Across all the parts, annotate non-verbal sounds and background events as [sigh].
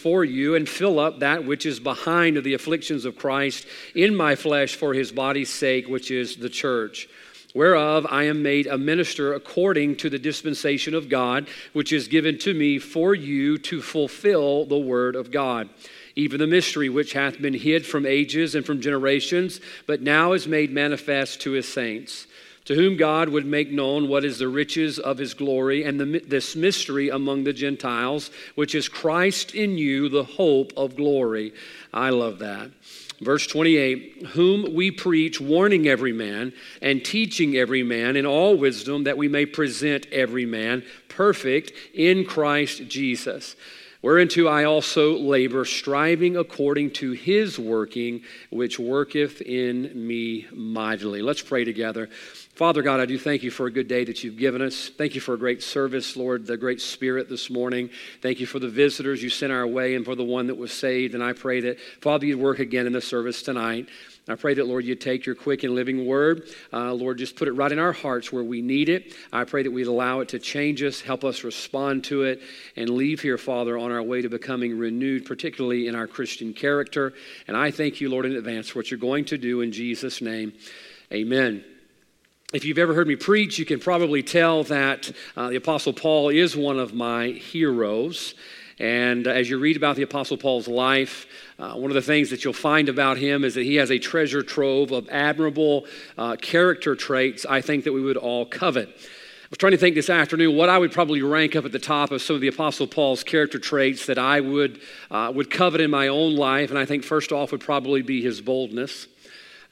for you and fill up that which is behind of the afflictions of Christ in my flesh for his body's sake, which is the church whereof I am made a minister according to the dispensation of God, which is given to me for you to fulfill the word of God. Even the mystery which hath been hid from ages and from generations, but now is made manifest to his saints, to whom God would make known what is the riches of his glory and the, this mystery among the Gentiles, which is Christ in you, the hope of glory. I love that. Verse 28 Whom we preach, warning every man and teaching every man in all wisdom, that we may present every man perfect in Christ Jesus. Whereunto I also labor, striving according to his working, which worketh in me mightily. Let's pray together. Father God, I do thank you for a good day that you've given us. Thank you for a great service, Lord, the great spirit this morning. Thank you for the visitors you sent our way and for the one that was saved. And I pray that, Father, you'd work again in the service tonight. I pray that, Lord, you'd take your quick and living word. Uh, Lord, just put it right in our hearts where we need it. I pray that we'd allow it to change us, help us respond to it, and leave here, Father, on our way to becoming renewed, particularly in our Christian character. And I thank you, Lord, in advance for what you're going to do in Jesus' name. Amen. If you've ever heard me preach, you can probably tell that uh, the Apostle Paul is one of my heroes. And uh, as you read about the Apostle Paul's life, uh, one of the things that you'll find about him is that he has a treasure trove of admirable uh, character traits I think that we would all covet. I was trying to think this afternoon what I would probably rank up at the top of some of the Apostle Paul's character traits that I would, uh, would covet in my own life. And I think first off would probably be his boldness.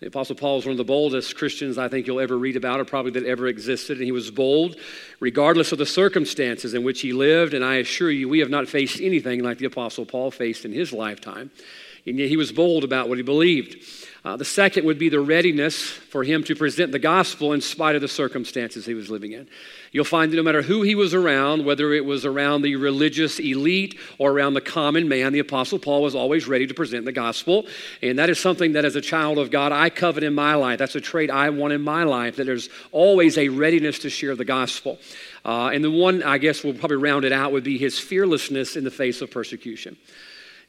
The Apostle Paul is one of the boldest Christians I think you'll ever read about, or probably that ever existed. And he was bold regardless of the circumstances in which he lived. And I assure you, we have not faced anything like the Apostle Paul faced in his lifetime. And yet he was bold about what he believed. Uh, the second would be the readiness for him to present the gospel in spite of the circumstances he was living in. You'll find that no matter who he was around, whether it was around the religious elite or around the common man, the Apostle Paul was always ready to present the gospel. And that is something that, as a child of God, I covet in my life. That's a trait I want in my life, that there's always a readiness to share the gospel. Uh, and the one, I guess, we'll probably round it out would be his fearlessness in the face of persecution.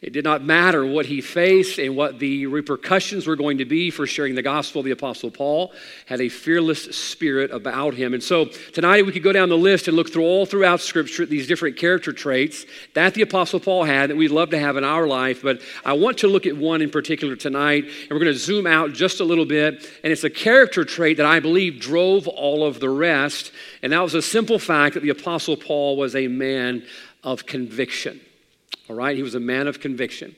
It did not matter what he faced and what the repercussions were going to be for sharing the gospel. The Apostle Paul had a fearless spirit about him. And so tonight we could go down the list and look through all throughout Scripture these different character traits that the Apostle Paul had that we'd love to have in our life. But I want to look at one in particular tonight, and we're going to zoom out just a little bit. And it's a character trait that I believe drove all of the rest. And that was a simple fact that the Apostle Paul was a man of conviction. All right, he was a man of conviction.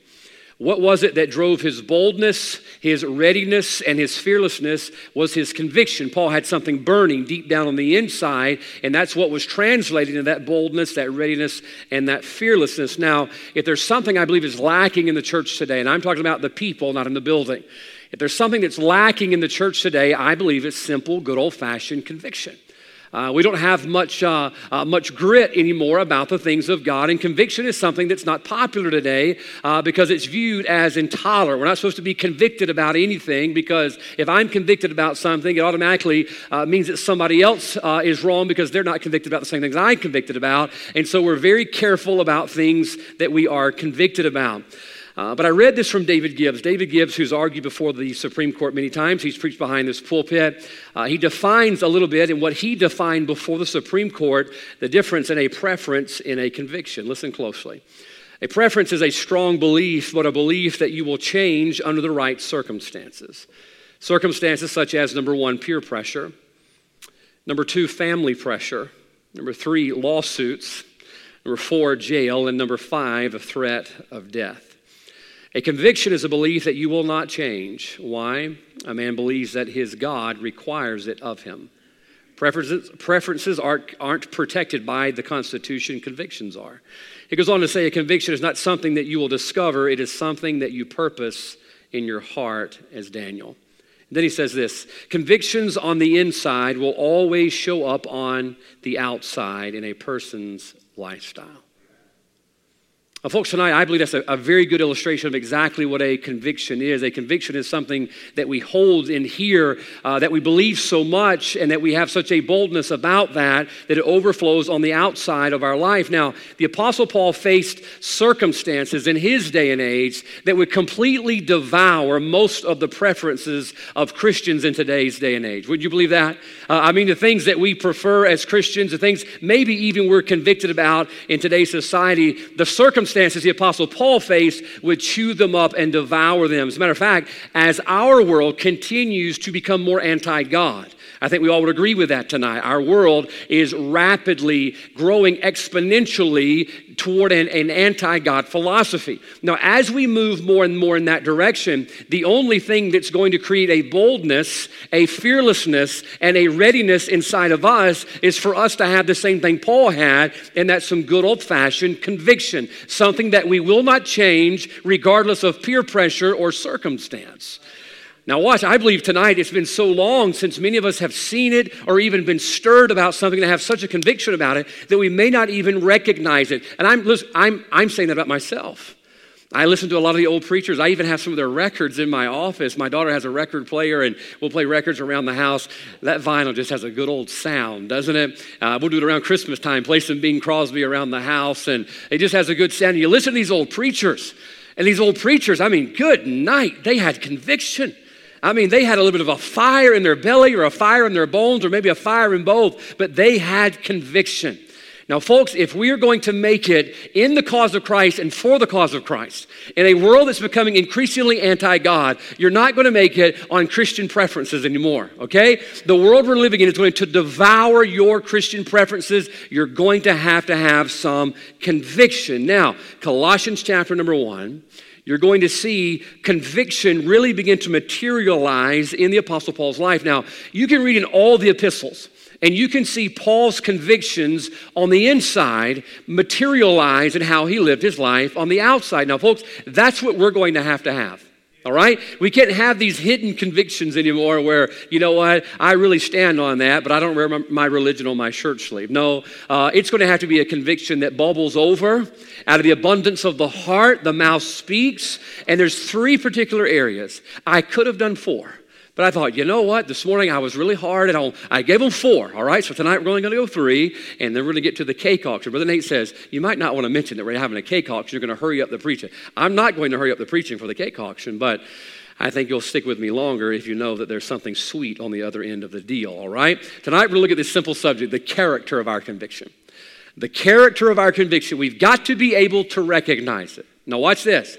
What was it that drove his boldness, his readiness, and his fearlessness was his conviction. Paul had something burning deep down on the inside, and that's what was translated into that boldness, that readiness, and that fearlessness. Now, if there's something I believe is lacking in the church today, and I'm talking about the people, not in the building, if there's something that's lacking in the church today, I believe it's simple, good old fashioned conviction. Uh, we don't have much, uh, uh, much grit anymore about the things of God. And conviction is something that's not popular today uh, because it's viewed as intolerant. We're not supposed to be convicted about anything because if I'm convicted about something, it automatically uh, means that somebody else uh, is wrong because they're not convicted about the same things I'm convicted about. And so we're very careful about things that we are convicted about. Uh, but I read this from David Gibbs. David Gibbs, who's argued before the Supreme Court many times, he's preached behind this pulpit. Uh, he defines a little bit in what he defined before the Supreme Court the difference in a preference in a conviction. Listen closely. A preference is a strong belief, but a belief that you will change under the right circumstances. Circumstances such as number one, peer pressure, number two, family pressure, number three, lawsuits, number four, jail, and number five, a threat of death. A conviction is a belief that you will not change. Why? A man believes that his God requires it of him. Preferences, preferences aren't, aren't protected by the Constitution, convictions are. It goes on to say a conviction is not something that you will discover, it is something that you purpose in your heart, as Daniel. Then he says this convictions on the inside will always show up on the outside in a person's lifestyle. Folks, tonight I believe that's a, a, very good illustration of exactly what a conviction is. A conviction is something that we hold in here, uh, that we believe so much, and that we have such a boldness about that that it overflows on the outside of our life. Now, the Apostle Paul faced circumstances in his day and age that would completely devour most of the preferences of Christians in today's day and age. Would you believe that? Uh, I mean, the things that we prefer as Christians, the things maybe even we're convicted about in today's society, the circumstances circumstances the Apostle Paul faced would chew them up and devour them. As a matter of fact, as our world continues to become more anti God, I think we all would agree with that tonight. Our world is rapidly growing exponentially toward an, an anti God philosophy. Now, as we move more and more in that direction, the only thing that's going to create a boldness, a fearlessness, and a readiness inside of us is for us to have the same thing Paul had, and that's some good old fashioned conviction, something that we will not change regardless of peer pressure or circumstance. Now, watch, I believe tonight it's been so long since many of us have seen it or even been stirred about something to have such a conviction about it that we may not even recognize it. And I'm, listen, I'm, I'm saying that about myself. I listen to a lot of the old preachers. I even have some of their records in my office. My daughter has a record player, and we'll play records around the house. That vinyl just has a good old sound, doesn't it? Uh, we'll do it around Christmas time, play some Bing Crosby around the house, and it just has a good sound. You listen to these old preachers, and these old preachers, I mean, good night. They had conviction. I mean, they had a little bit of a fire in their belly or a fire in their bones or maybe a fire in both, but they had conviction. Now, folks, if we are going to make it in the cause of Christ and for the cause of Christ, in a world that's becoming increasingly anti God, you're not going to make it on Christian preferences anymore, okay? The world we're living in is going to devour your Christian preferences. You're going to have to have some conviction. Now, Colossians chapter number one you're going to see conviction really begin to materialize in the Apostle Paul's life. Now, you can read in all the epistles, and you can see Paul's convictions on the inside materialize in how he lived his life on the outside. Now, folks, that's what we're going to have to have. All right? We can't have these hidden convictions anymore where, you know what, I really stand on that, but I don't wear my religion on my shirt sleeve. No, uh, it's going to have to be a conviction that bubbles over. Out of the abundance of the heart, the mouth speaks. And there's three particular areas. I could have done four. But I thought, you know what? This morning I was really hard and I gave them four, all right? So tonight we're only going to go three, and then we're going to get to the cake auction. Brother Nate says, you might not want to mention that we're having a cake auction. You're going to hurry up the preaching. I'm not going to hurry up the preaching for the cake auction, but I think you'll stick with me longer if you know that there's something sweet on the other end of the deal, all right? Tonight we're going to look at this simple subject the character of our conviction. The character of our conviction. We've got to be able to recognize it. Now, watch this.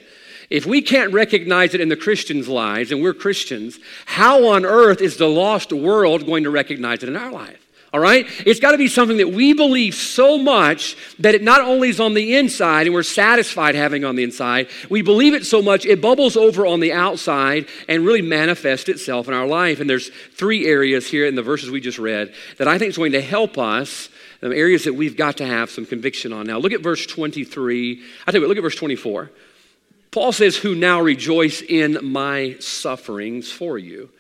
If we can't recognize it in the Christians' lives, and we're Christians, how on earth is the lost world going to recognize it in our life? All right? It's got to be something that we believe so much that it not only is on the inside and we're satisfied having on the inside, we believe it so much it bubbles over on the outside and really manifests itself in our life. And there's three areas here in the verses we just read that I think is going to help us, areas that we've got to have some conviction on. Now, look at verse 23. I tell you what, look at verse 24. Paul says, Who now rejoice in my sufferings for you,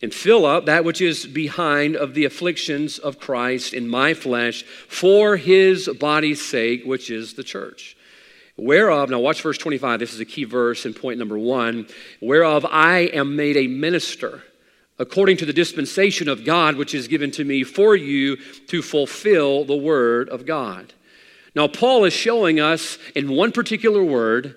and fill up that which is behind of the afflictions of Christ in my flesh for his body's sake, which is the church. Whereof, now watch verse 25, this is a key verse in point number one. Whereof I am made a minister according to the dispensation of God which is given to me for you to fulfill the word of God. Now, Paul is showing us in one particular word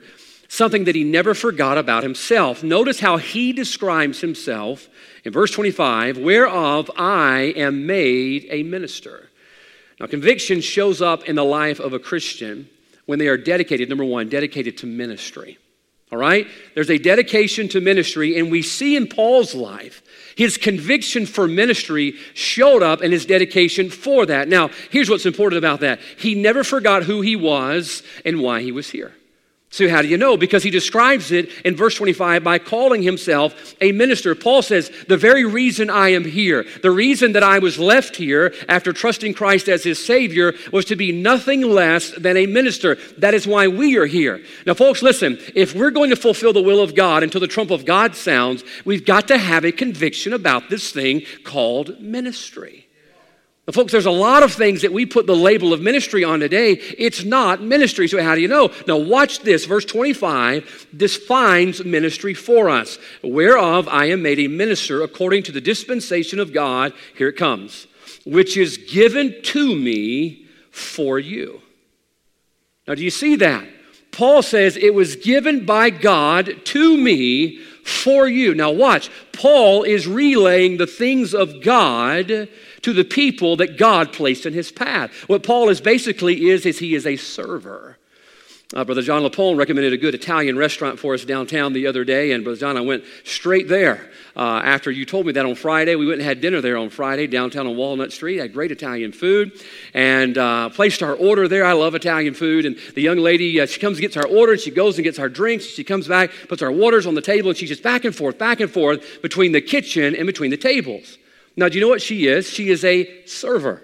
something that he never forgot about himself. Notice how he describes himself in verse 25, whereof I am made a minister. Now, conviction shows up in the life of a Christian when they are dedicated, number one, dedicated to ministry. All right? There's a dedication to ministry, and we see in Paul's life his conviction for ministry showed up in his dedication for that. Now, here's what's important about that he never forgot who he was and why he was here. So, how do you know? Because he describes it in verse 25 by calling himself a minister. Paul says, The very reason I am here, the reason that I was left here after trusting Christ as his Savior, was to be nothing less than a minister. That is why we are here. Now, folks, listen, if we're going to fulfill the will of God until the trump of God sounds, we've got to have a conviction about this thing called ministry. Now, folks, there's a lot of things that we put the label of ministry on today. It's not ministry. So, how do you know? Now, watch this. Verse 25 defines ministry for us. Whereof I am made a minister according to the dispensation of God. Here it comes, which is given to me for you. Now, do you see that? Paul says it was given by God to me for you. Now, watch. Paul is relaying the things of God to the people that God placed in his path. What Paul is basically is, is he is a server. Uh, Brother John Lapone recommended a good Italian restaurant for us downtown the other day, and Brother John, I went straight there uh, after you told me that on Friday. We went and had dinner there on Friday downtown on Walnut Street. Had great Italian food, and uh, placed our order there. I love Italian food, and the young lady uh, she comes and gets our order, and she goes and gets our drinks. She comes back, puts our waters on the table, and she's just back and forth, back and forth between the kitchen and between the tables. Now, do you know what she is? She is a server.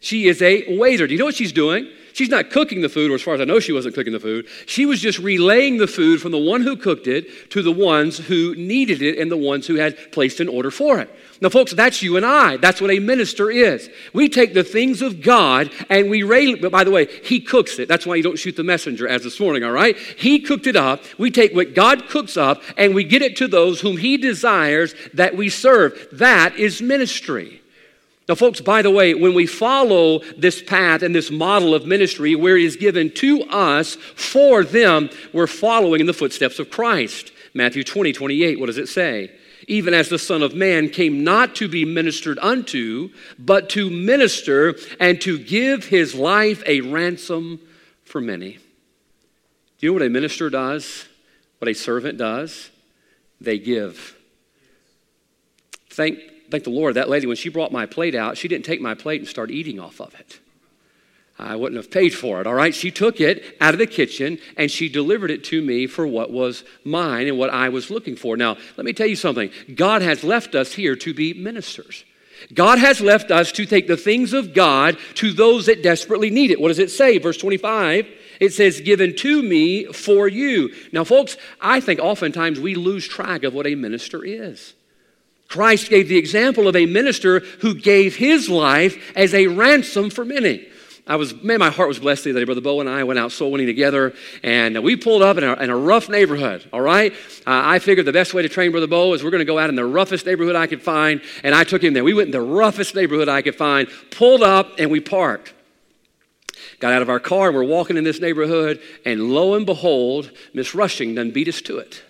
She is a waiter. Do you know what she's doing? She's not cooking the food, or as far as I know, she wasn't cooking the food. She was just relaying the food from the one who cooked it to the ones who needed it and the ones who had placed an order for it. Now, folks, that's you and I. That's what a minister is. We take the things of God and we rail But by the way, He cooks it. That's why you don't shoot the messenger, as this morning, all right? He cooked it up. We take what God cooks up and we get it to those whom He desires that we serve. That is ministry. Now, folks, by the way, when we follow this path and this model of ministry where it is given to us for them, we're following in the footsteps of Christ. Matthew 20, 28, what does it say? Even as the Son of Man came not to be ministered unto, but to minister and to give his life a ransom for many. Do you know what a minister does? What a servant does? They give. Thank thank the Lord, that lady, when she brought my plate out, she didn't take my plate and start eating off of it. I wouldn't have paid for it, all right? She took it out of the kitchen and she delivered it to me for what was mine and what I was looking for. Now, let me tell you something God has left us here to be ministers. God has left us to take the things of God to those that desperately need it. What does it say? Verse 25. It says, given to me for you. Now, folks, I think oftentimes we lose track of what a minister is. Christ gave the example of a minister who gave his life as a ransom for many. I was, man, my heart was blessed the other day. Brother Bo and I went out soul winning together, and we pulled up in a, in a rough neighborhood, all right? Uh, I figured the best way to train Brother Bo is we're going to go out in the roughest neighborhood I could find, and I took him there. We went in the roughest neighborhood I could find, pulled up, and we parked. Got out of our car, and we're walking in this neighborhood, and lo and behold, Miss Rushing done beat us to it.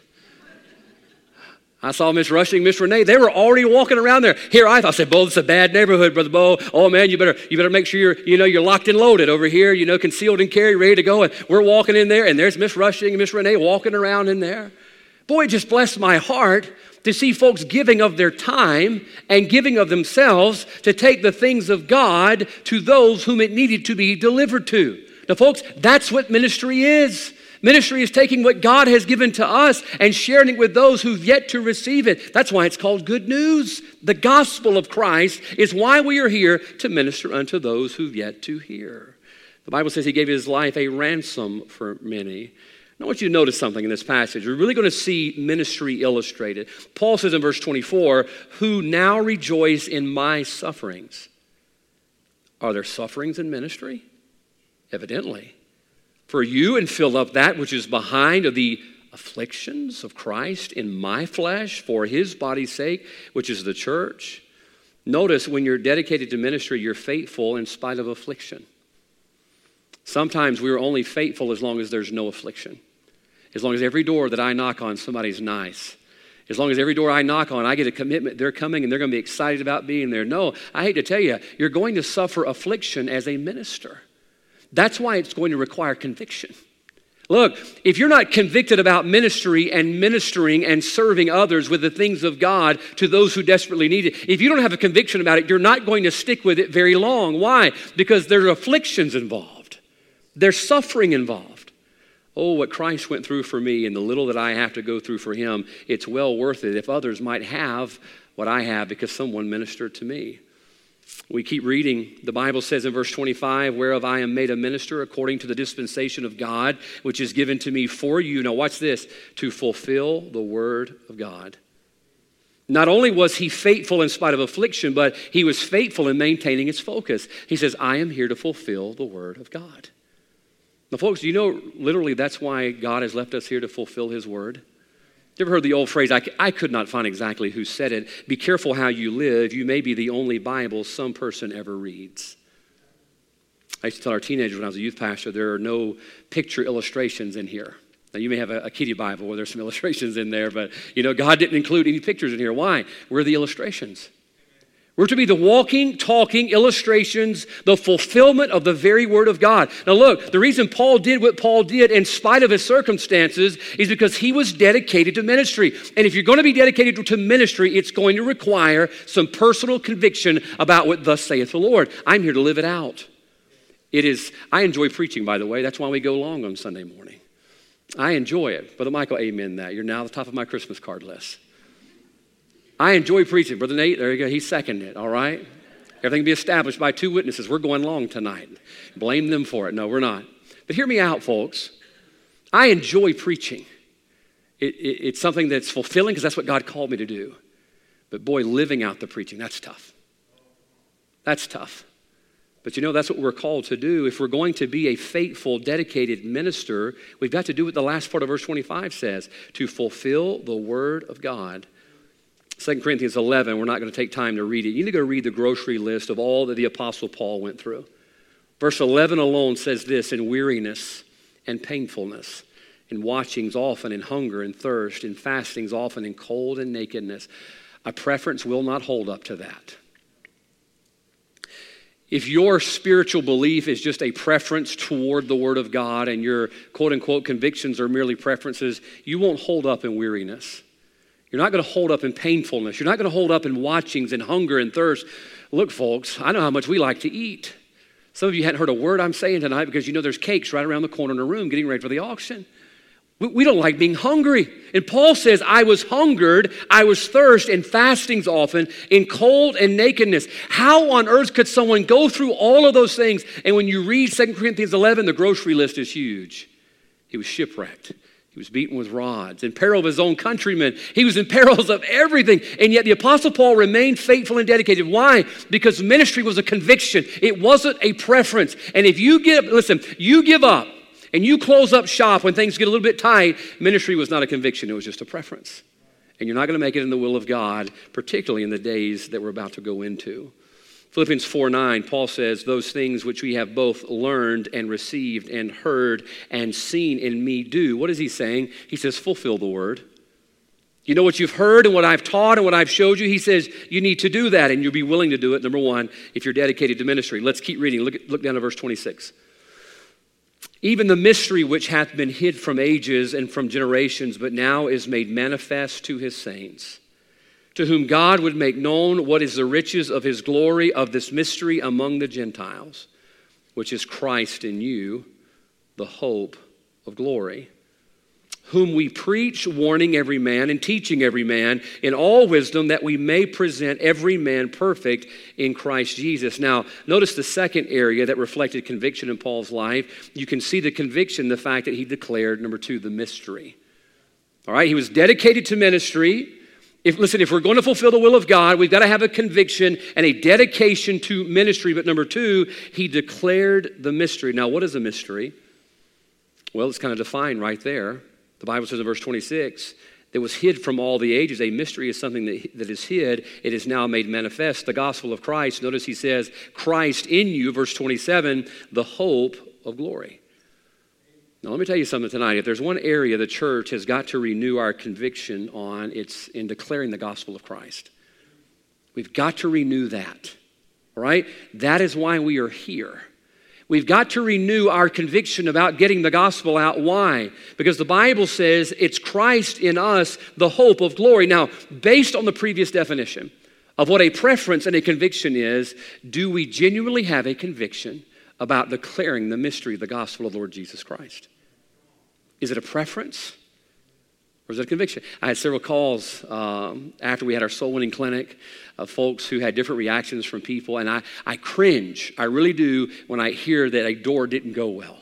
I saw Miss Rushing, Miss Renee. They were already walking around there. Here I thought, I said, Bo, it's a bad neighborhood, Brother Bo. Oh man, you better you better make sure you're, you know, you're locked and loaded over here, you know, concealed and carry, ready to go. And we're walking in there, and there's Miss Rushing and Miss Renee walking around in there. Boy, it just blessed my heart to see folks giving of their time and giving of themselves to take the things of God to those whom it needed to be delivered to. Now, folks, that's what ministry is. Ministry is taking what God has given to us and sharing it with those who've yet to receive it. That's why it's called good news. The gospel of Christ is why we are here to minister unto those who've yet to hear. The Bible says he gave his life a ransom for many. I want you to notice something in this passage. We're really going to see ministry illustrated. Paul says in verse 24, Who now rejoice in my sufferings. Are there sufferings in ministry? Evidently for you and fill up that which is behind of the afflictions of Christ in my flesh for his body's sake, which is the church. Notice when you're dedicated to ministry, you're faithful in spite of affliction. Sometimes we're only faithful as long as there's no affliction. As long as every door that I knock on, somebody's nice. As long as every door I knock on, I get a commitment, they're coming and they're going to be excited about being there. No, I hate to tell you, you're going to suffer affliction as a minister. That's why it's going to require conviction. Look, if you're not convicted about ministry and ministering and serving others with the things of God to those who desperately need it, if you don't have a conviction about it, you're not going to stick with it very long. Why? Because there are afflictions involved, there's suffering involved. Oh, what Christ went through for me and the little that I have to go through for him, it's well worth it if others might have what I have because someone ministered to me. We keep reading. The Bible says in verse 25, whereof I am made a minister according to the dispensation of God, which is given to me for you. Now, watch this to fulfill the word of God. Not only was he faithful in spite of affliction, but he was faithful in maintaining his focus. He says, I am here to fulfill the word of God. Now, folks, do you know literally that's why God has left us here to fulfill his word? You ever heard the old phrase, I, I could not find exactly who said it, be careful how you live. You may be the only Bible some person ever reads. I used to tell our teenagers when I was a youth pastor, there are no picture illustrations in here. Now, you may have a, a Kitty Bible where there's some [laughs] illustrations in there, but you know, God didn't include any pictures in here. Why? Where are the illustrations. We're to be the walking, talking illustrations, the fulfillment of the very word of God. Now, look, the reason Paul did what Paul did in spite of his circumstances is because he was dedicated to ministry. And if you're going to be dedicated to ministry, it's going to require some personal conviction about what thus saith the Lord. I'm here to live it out. It is, I enjoy preaching, by the way. That's why we go long on Sunday morning. I enjoy it. Brother Michael, amen that. You're now the top of my Christmas card list. I enjoy preaching. Brother Nate, there you go. He's seconding it, all right? Everything be established by two witnesses. We're going long tonight. Blame them for it. No, we're not. But hear me out, folks. I enjoy preaching. It, it, it's something that's fulfilling because that's what God called me to do. But boy, living out the preaching, that's tough. That's tough. But you know, that's what we're called to do. If we're going to be a faithful, dedicated minister, we've got to do what the last part of verse 25 says to fulfill the word of God. 2 Corinthians 11, we're not going to take time to read it. You need to go read the grocery list of all that the Apostle Paul went through. Verse 11 alone says this in weariness and painfulness, in watchings often, in hunger and thirst, in fastings often, in cold and nakedness. A preference will not hold up to that. If your spiritual belief is just a preference toward the Word of God and your quote unquote convictions are merely preferences, you won't hold up in weariness. You're not going to hold up in painfulness. You're not going to hold up in watchings and hunger and thirst. Look, folks, I know how much we like to eat. Some of you hadn't heard a word I'm saying tonight because you know there's cakes right around the corner in the room getting ready for the auction. We don't like being hungry. And Paul says, I was hungered, I was thirst, and fastings often, in cold and nakedness. How on earth could someone go through all of those things? And when you read 2 Corinthians 11, the grocery list is huge. He was shipwrecked. He was beaten with rods, in peril of his own countrymen. He was in perils of everything. And yet the Apostle Paul remained faithful and dedicated. Why? Because ministry was a conviction, it wasn't a preference. And if you give, listen, you give up and you close up shop when things get a little bit tight, ministry was not a conviction, it was just a preference. And you're not going to make it in the will of God, particularly in the days that we're about to go into. Philippians 4 9, Paul says, Those things which we have both learned and received and heard and seen in me do. What is he saying? He says, Fulfill the word. You know what you've heard and what I've taught and what I've showed you? He says, You need to do that and you'll be willing to do it, number one, if you're dedicated to ministry. Let's keep reading. Look, look down to verse 26. Even the mystery which hath been hid from ages and from generations, but now is made manifest to his saints, to whom God would make known what is the riches of his glory of this mystery among the Gentiles, which is Christ in you, the hope of glory whom we preach, warning every man and teaching every man in all wisdom, that we may present every man perfect in Christ Jesus. Now, notice the second area that reflected conviction in Paul's life. You can see the conviction, the fact that he declared, number two, the mystery. All right, he was dedicated to ministry. If, listen, if we're going to fulfill the will of God, we've got to have a conviction and a dedication to ministry. But number two, he declared the mystery. Now, what is a mystery? Well, it's kind of defined right there. The Bible says in verse 26 that was hid from all the ages. A mystery is something that, that is hid. It is now made manifest. The gospel of Christ. Notice he says, Christ in you, verse 27, the hope of glory. Now, let me tell you something tonight. If there's one area the church has got to renew our conviction on, it's in declaring the gospel of Christ. We've got to renew that. Right? That is why we are here. We've got to renew our conviction about getting the gospel out. Why? Because the Bible says it's Christ in us, the hope of glory. Now, based on the previous definition of what a preference and a conviction is, do we genuinely have a conviction about declaring the mystery of the gospel of the Lord Jesus Christ? Is it a preference? Or is it a conviction? I had several calls um, after we had our soul winning clinic of folks who had different reactions from people, and I, I cringe. I really do when I hear that a door didn't go well.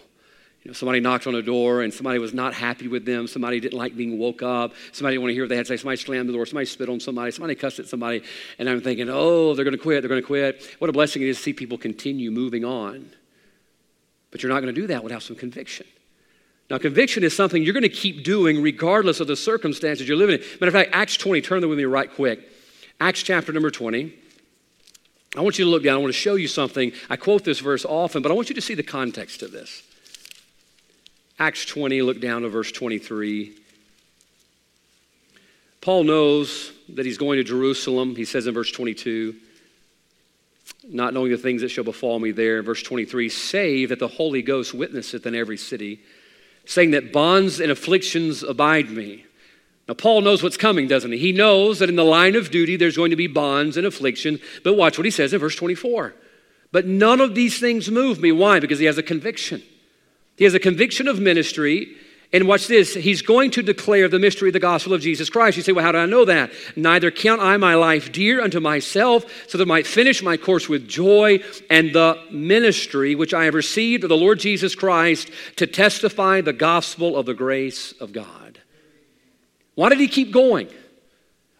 You know, somebody knocked on a door and somebody was not happy with them. Somebody didn't like being woke up. Somebody didn't want to hear what they had to say. Somebody slammed the door. Somebody spit on somebody. Somebody cussed at somebody. And I'm thinking, oh, they're going to quit. They're going to quit. What a blessing it is to see people continue moving on. But you're not going to do that without some conviction. Now, conviction is something you're going to keep doing regardless of the circumstances you're living in. Matter of fact, Acts 20, turn there with me right quick. Acts chapter number 20. I want you to look down. I want to show you something. I quote this verse often, but I want you to see the context of this. Acts 20, look down to verse 23. Paul knows that he's going to Jerusalem. He says in verse 22, not knowing the things that shall befall me there. Verse 23, save that the Holy Ghost witnesseth in every city, saying that bonds and afflictions abide me. Now, Paul knows what's coming, doesn't he? He knows that in the line of duty there's going to be bonds and affliction. But watch what he says in verse 24. But none of these things move me. Why? Because he has a conviction. He has a conviction of ministry. And watch this, he's going to declare the mystery of the gospel of Jesus Christ. You say, Well, how do I know that? Neither count I my life dear unto myself, so that I might finish my course with joy and the ministry which I have received of the Lord Jesus Christ to testify the gospel of the grace of God. Why did he keep going?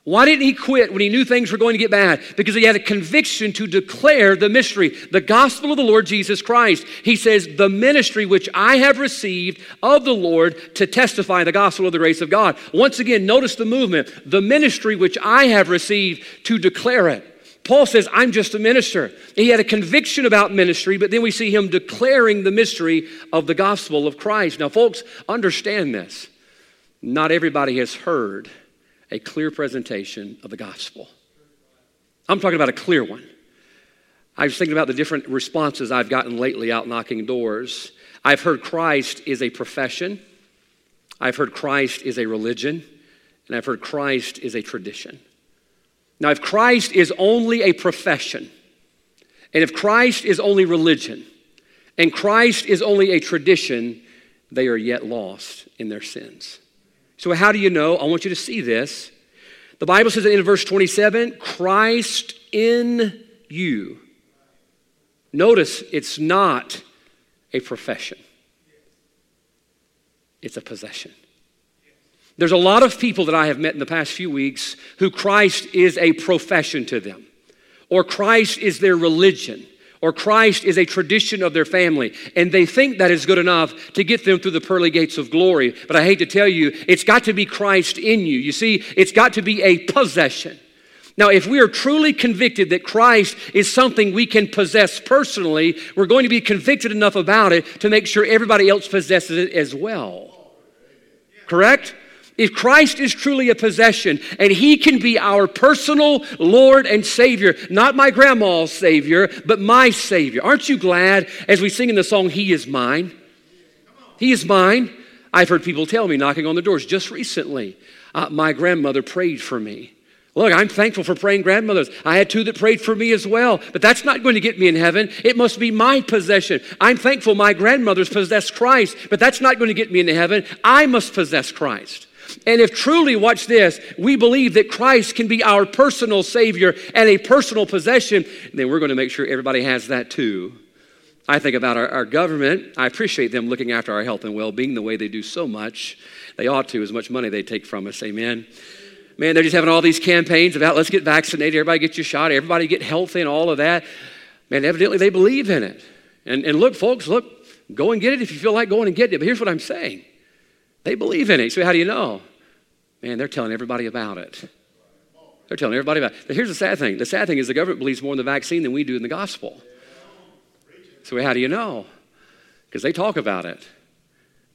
Why didn't he quit when he knew things were going to get bad? Because he had a conviction to declare the mystery, the gospel of the Lord Jesus Christ. He says, The ministry which I have received of the Lord to testify the gospel of the grace of God. Once again, notice the movement. The ministry which I have received to declare it. Paul says, I'm just a minister. He had a conviction about ministry, but then we see him declaring the mystery of the gospel of Christ. Now, folks, understand this. Not everybody has heard a clear presentation of the gospel. I'm talking about a clear one. I was thinking about the different responses I've gotten lately out knocking doors. I've heard Christ is a profession, I've heard Christ is a religion, and I've heard Christ is a tradition. Now, if Christ is only a profession, and if Christ is only religion, and Christ is only a tradition, they are yet lost in their sins. So, how do you know? I want you to see this. The Bible says in verse 27 Christ in you. Notice it's not a profession, it's a possession. There's a lot of people that I have met in the past few weeks who Christ is a profession to them, or Christ is their religion or Christ is a tradition of their family, and they think that is good enough to get them through the pearly gates of glory. But I hate to tell you, it's got to be Christ in you. You see, it's got to be a possession. Now, if we are truly convicted that Christ is something we can possess personally, we're going to be convicted enough about it to make sure everybody else possesses it as well. Correct? If Christ is truly a possession and He can be our personal Lord and Savior, not my grandma's Savior, but my Savior. Aren't you glad as we sing in the song, He is mine? He is mine. I've heard people tell me knocking on the doors just recently, uh, my grandmother prayed for me. Look, I'm thankful for praying grandmothers. I had two that prayed for me as well, but that's not going to get me in heaven. It must be my possession. I'm thankful my grandmothers possessed Christ, but that's not going to get me into heaven. I must possess Christ. And if truly, watch this, we believe that Christ can be our personal Savior and a personal possession, then we're going to make sure everybody has that too. I think about our, our government. I appreciate them looking after our health and well being the way they do so much. They ought to, as much money they take from us. Amen. Man, they're just having all these campaigns about let's get vaccinated, everybody get your shot, everybody get healthy, and all of that. Man, evidently they believe in it. And, and look, folks, look, go and get it if you feel like going and getting it. But here's what I'm saying they believe in it. So, how do you know? Man, they're telling everybody about it. They're telling everybody about it. But here's the sad thing the sad thing is the government believes more in the vaccine than we do in the gospel. So, how do you know? Because they talk about it.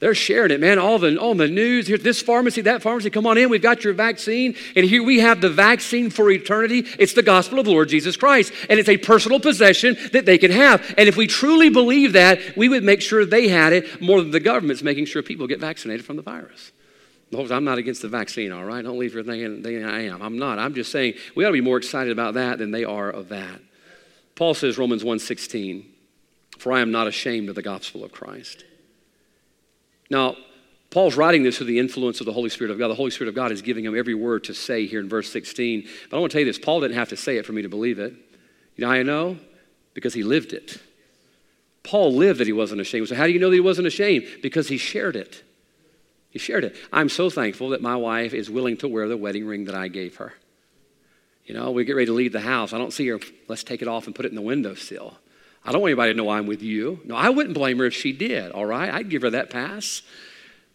They're sharing it, man. All the, all the news. Here, this pharmacy, that pharmacy, come on in. We've got your vaccine. And here we have the vaccine for eternity. It's the gospel of Lord Jesus Christ. And it's a personal possession that they can have. And if we truly believe that, we would make sure they had it more than the government's making sure people get vaccinated from the virus. I'm not against the vaccine, all right? Don't leave thinking, thinking I am. I'm not. I'm just saying we ought to be more excited about that than they are of that. Paul says, Romans 1.16, For I am not ashamed of the gospel of Christ. Now, Paul's writing this through the influence of the Holy Spirit of God. The Holy Spirit of God is giving him every word to say here in verse 16. But I want to tell you this Paul didn't have to say it for me to believe it. You know how I know? Because he lived it. Paul lived that he wasn't ashamed. So, how do you know that he wasn't ashamed? Because he shared it. He shared it. I'm so thankful that my wife is willing to wear the wedding ring that I gave her. You know, we get ready to leave the house. I don't see her, let's take it off and put it in the windowsill. I don't want anybody to know I'm with you. No, I wouldn't blame her if she did, all right? I'd give her that pass.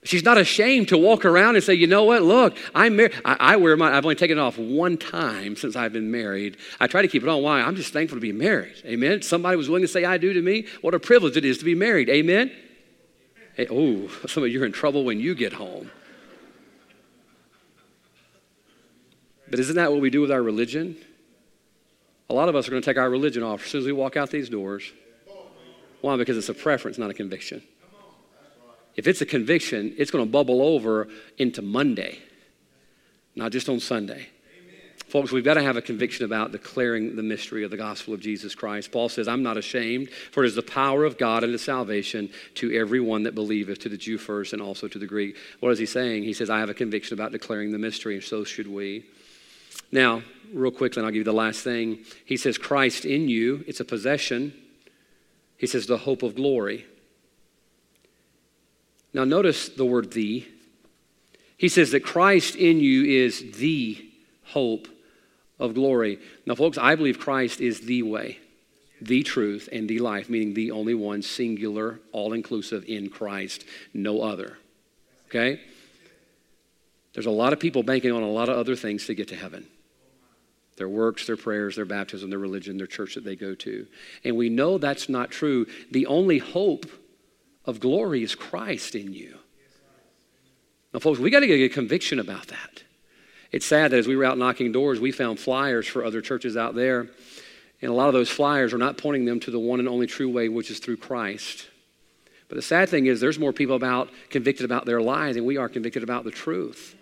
She's not ashamed to walk around and say, you know what, look, I'm married. I, I, wear my, I've only taken it off one time since I've been married. I try to keep it on. Why? I'm just thankful to be married. Amen. Somebody was willing to say I do to me. What a privilege it is to be married. Amen. Hey, oh, [laughs] some of you are in trouble when you get home. But isn't that what we do with our religion? A lot of us are going to take our religion off as soon as we walk out these doors. Why? Because it's a preference, not a conviction. If it's a conviction, it's going to bubble over into Monday, not just on Sunday. Folks, we've got to have a conviction about declaring the mystery of the gospel of Jesus Christ. Paul says, I'm not ashamed, for it is the power of God unto salvation to everyone that believeth, to the Jew first and also to the Greek. What is he saying? He says, I have a conviction about declaring the mystery, and so should we. Now, real quickly, and I'll give you the last thing. He says, Christ in you, it's a possession. He says, the hope of glory. Now, notice the word the. He says that Christ in you is the hope of glory. Now, folks, I believe Christ is the way, the truth, and the life, meaning the only one, singular, all inclusive in Christ, no other. Okay? There's a lot of people banking on a lot of other things to get to heaven their works, their prayers, their baptism, their religion, their church that they go to. And we know that's not true. The only hope of glory is Christ in you. Now, folks, we got to get a conviction about that. It's sad that as we were out knocking doors, we found flyers for other churches out there. And a lot of those flyers are not pointing them to the one and only true way, which is through Christ. But the sad thing is, there's more people about convicted about their lies than we are convicted about the truth.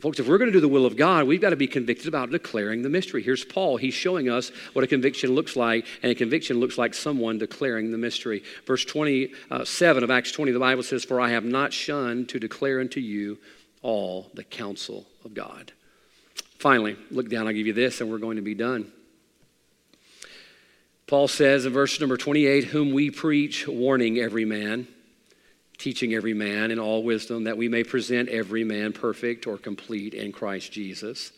Folks, if we're going to do the will of God, we've got to be convicted about declaring the mystery. Here's Paul. He's showing us what a conviction looks like, and a conviction looks like someone declaring the mystery. Verse 27 of Acts 20, the Bible says, For I have not shunned to declare unto you all the counsel of God. Finally, look down, I'll give you this, and we're going to be done. Paul says in verse number 28, Whom we preach, warning every man teaching every man in all wisdom, that we may present every man perfect or complete in Christ Jesus.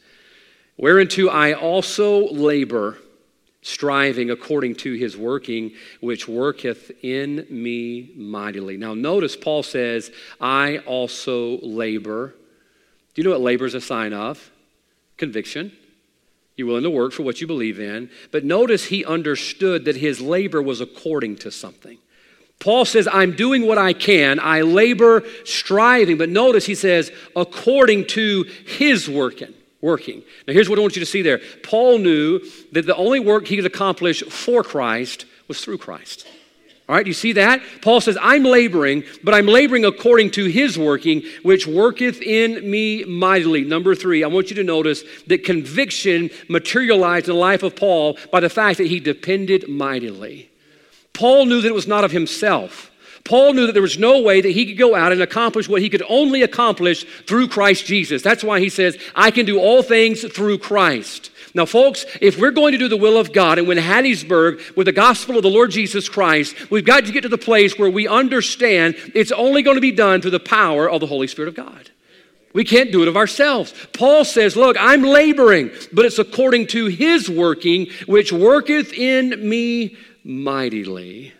Whereunto I also labor, striving according to his working, which worketh in me mightily. Now, notice Paul says, I also labor. Do you know what labor is a sign of? Conviction. You're willing to work for what you believe in. But notice he understood that his labor was according to something. Paul says, I'm doing what I can. I labor, striving. But notice he says, according to his working. Working. Now, here's what I want you to see there. Paul knew that the only work he could accomplish for Christ was through Christ. All right, you see that? Paul says, I'm laboring, but I'm laboring according to his working, which worketh in me mightily. Number three, I want you to notice that conviction materialized in the life of Paul by the fact that he depended mightily. Paul knew that it was not of himself. Paul knew that there was no way that he could go out and accomplish what he could only accomplish through Christ Jesus. That's why he says, I can do all things through Christ. Now, folks, if we're going to do the will of God and win Hattiesburg with the gospel of the Lord Jesus Christ, we've got to get to the place where we understand it's only going to be done through the power of the Holy Spirit of God. We can't do it of ourselves. Paul says, Look, I'm laboring, but it's according to his working, which worketh in me mightily.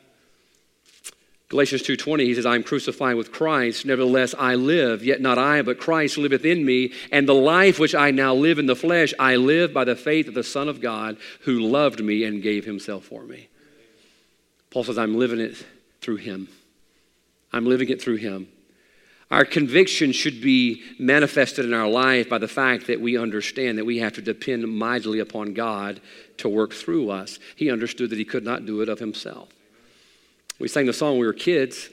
Galatians 2:20 he says I am crucified with Christ nevertheless I live yet not I but Christ liveth in me and the life which I now live in the flesh I live by the faith of the son of God who loved me and gave himself for me. Paul says I'm living it through him. I'm living it through him. Our conviction should be manifested in our life by the fact that we understand that we have to depend mightily upon God to work through us. He understood that he could not do it of himself. We sang the song when we were kids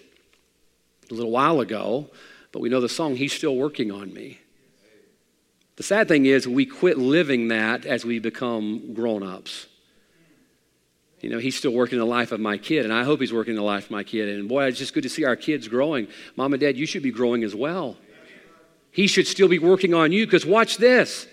a little while ago, but we know the song, He's Still Working on Me. The sad thing is, we quit living that as we become grown ups. You know, he's still working the life of my kid, and I hope he's working the life of my kid. And boy, it's just good to see our kids growing. Mom and dad, you should be growing as well. He should still be working on you because watch this.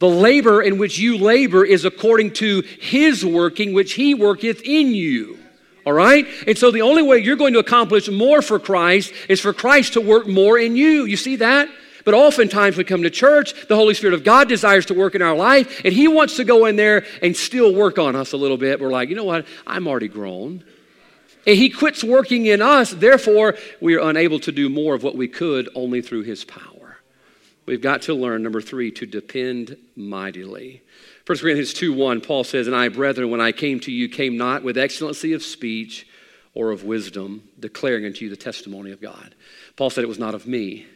The labor in which you labor is according to his working, which he worketh in you. All right? And so the only way you're going to accomplish more for Christ is for Christ to work more in you. You see that? But oftentimes we come to church, the Holy Spirit of God desires to work in our life, and He wants to go in there and still work on us a little bit. We're like, you know what? I'm already grown. And He quits working in us, therefore, we are unable to do more of what we could only through His power. We've got to learn, number three, to depend mightily. 1 Corinthians 2 1, Paul says, And I, brethren, when I came to you, came not with excellency of speech or of wisdom, declaring unto you the testimony of God. Paul said it was not of me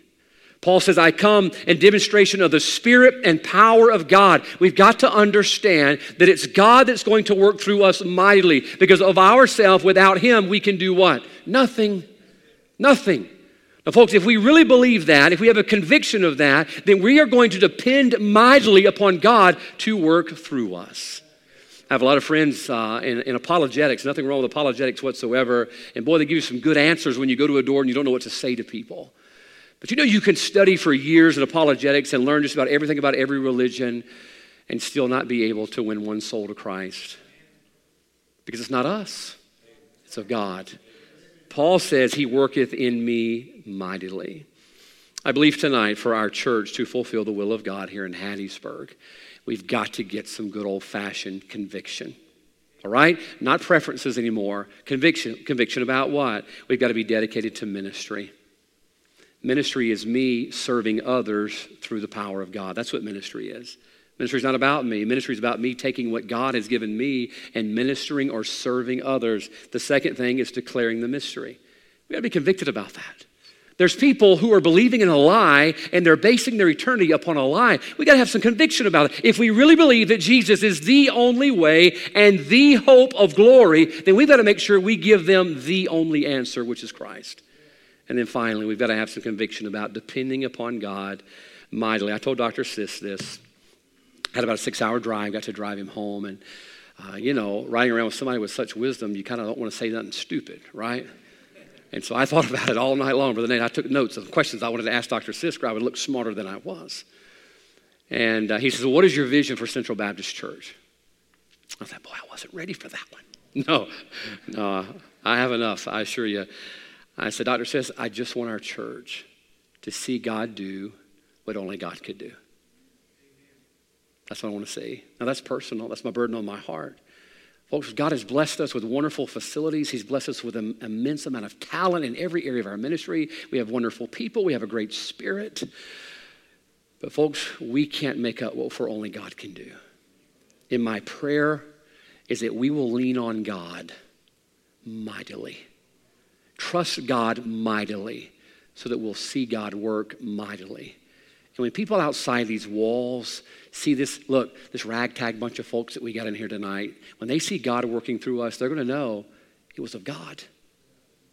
Paul says, I come in demonstration of the Spirit and power of God. We've got to understand that it's God that's going to work through us mightily because of ourselves, without Him, we can do what? Nothing. Nothing. Now, folks, if we really believe that, if we have a conviction of that, then we are going to depend mightily upon God to work through us. I have a lot of friends uh, in, in, apologetics, nothing wrong with apologetics whatsoever. And boy, they give you some good answers when you go to a door and you don't know what to say to people. But you know, you can study for years in apologetics and learn just about everything about every religion and still not be able to win one soul to Christ. Because it's not us, it's of God. Paul says, He worketh in me mightily. I believe tonight for our church to fulfill the will of God here in Hattiesburg, we've got to get some good old fashioned conviction. All right? Not preferences anymore. Conviction. Conviction about what? We've got to be dedicated to ministry. Ministry is me serving others through the power of God. That's what ministry is. Ministry is not about me. Ministry is about me taking what God has given me and ministering or serving others. The second thing is declaring the mystery. We got to be convicted about that. There's people who are believing in a lie and they're basing their eternity upon a lie. We got to have some conviction about it. If we really believe that Jesus is the only way and the hope of glory, then we've got to make sure we give them the only answer, which is Christ. And then finally, we've got to have some conviction about depending upon God mightily. I told Dr. Sis this. Had about a six hour drive, got to drive him home. And, uh, you know, riding around with somebody with such wisdom, you kind of don't want to say nothing stupid, right? And so I thought [laughs] about it all night long, Brother Nate. I took notes of questions I wanted to ask Dr. Sisker. I would look smarter than I was. And uh, he says, well, What is your vision for Central Baptist Church? I thought, Boy, I wasn't ready for that one. [laughs] No, no, I have enough, I assure you. I said, Dr. Sis, I just want our church to see God do what only God could do. That's what I want to see. Now, that's personal. That's my burden on my heart. Folks, God has blessed us with wonderful facilities. He's blessed us with an immense amount of talent in every area of our ministry. We have wonderful people. We have a great spirit. But, folks, we can't make up what for only God can do. In my prayer is that we will lean on God mightily Trust God mightily so that we'll see God work mightily. And when people outside these walls see this, look, this ragtag bunch of folks that we got in here tonight, when they see God working through us, they're going to know it was of God.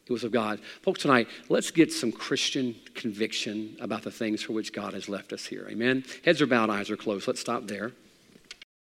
It was of God. Folks, tonight, let's get some Christian conviction about the things for which God has left us here. Amen. Heads are bowed, eyes are closed. Let's stop there.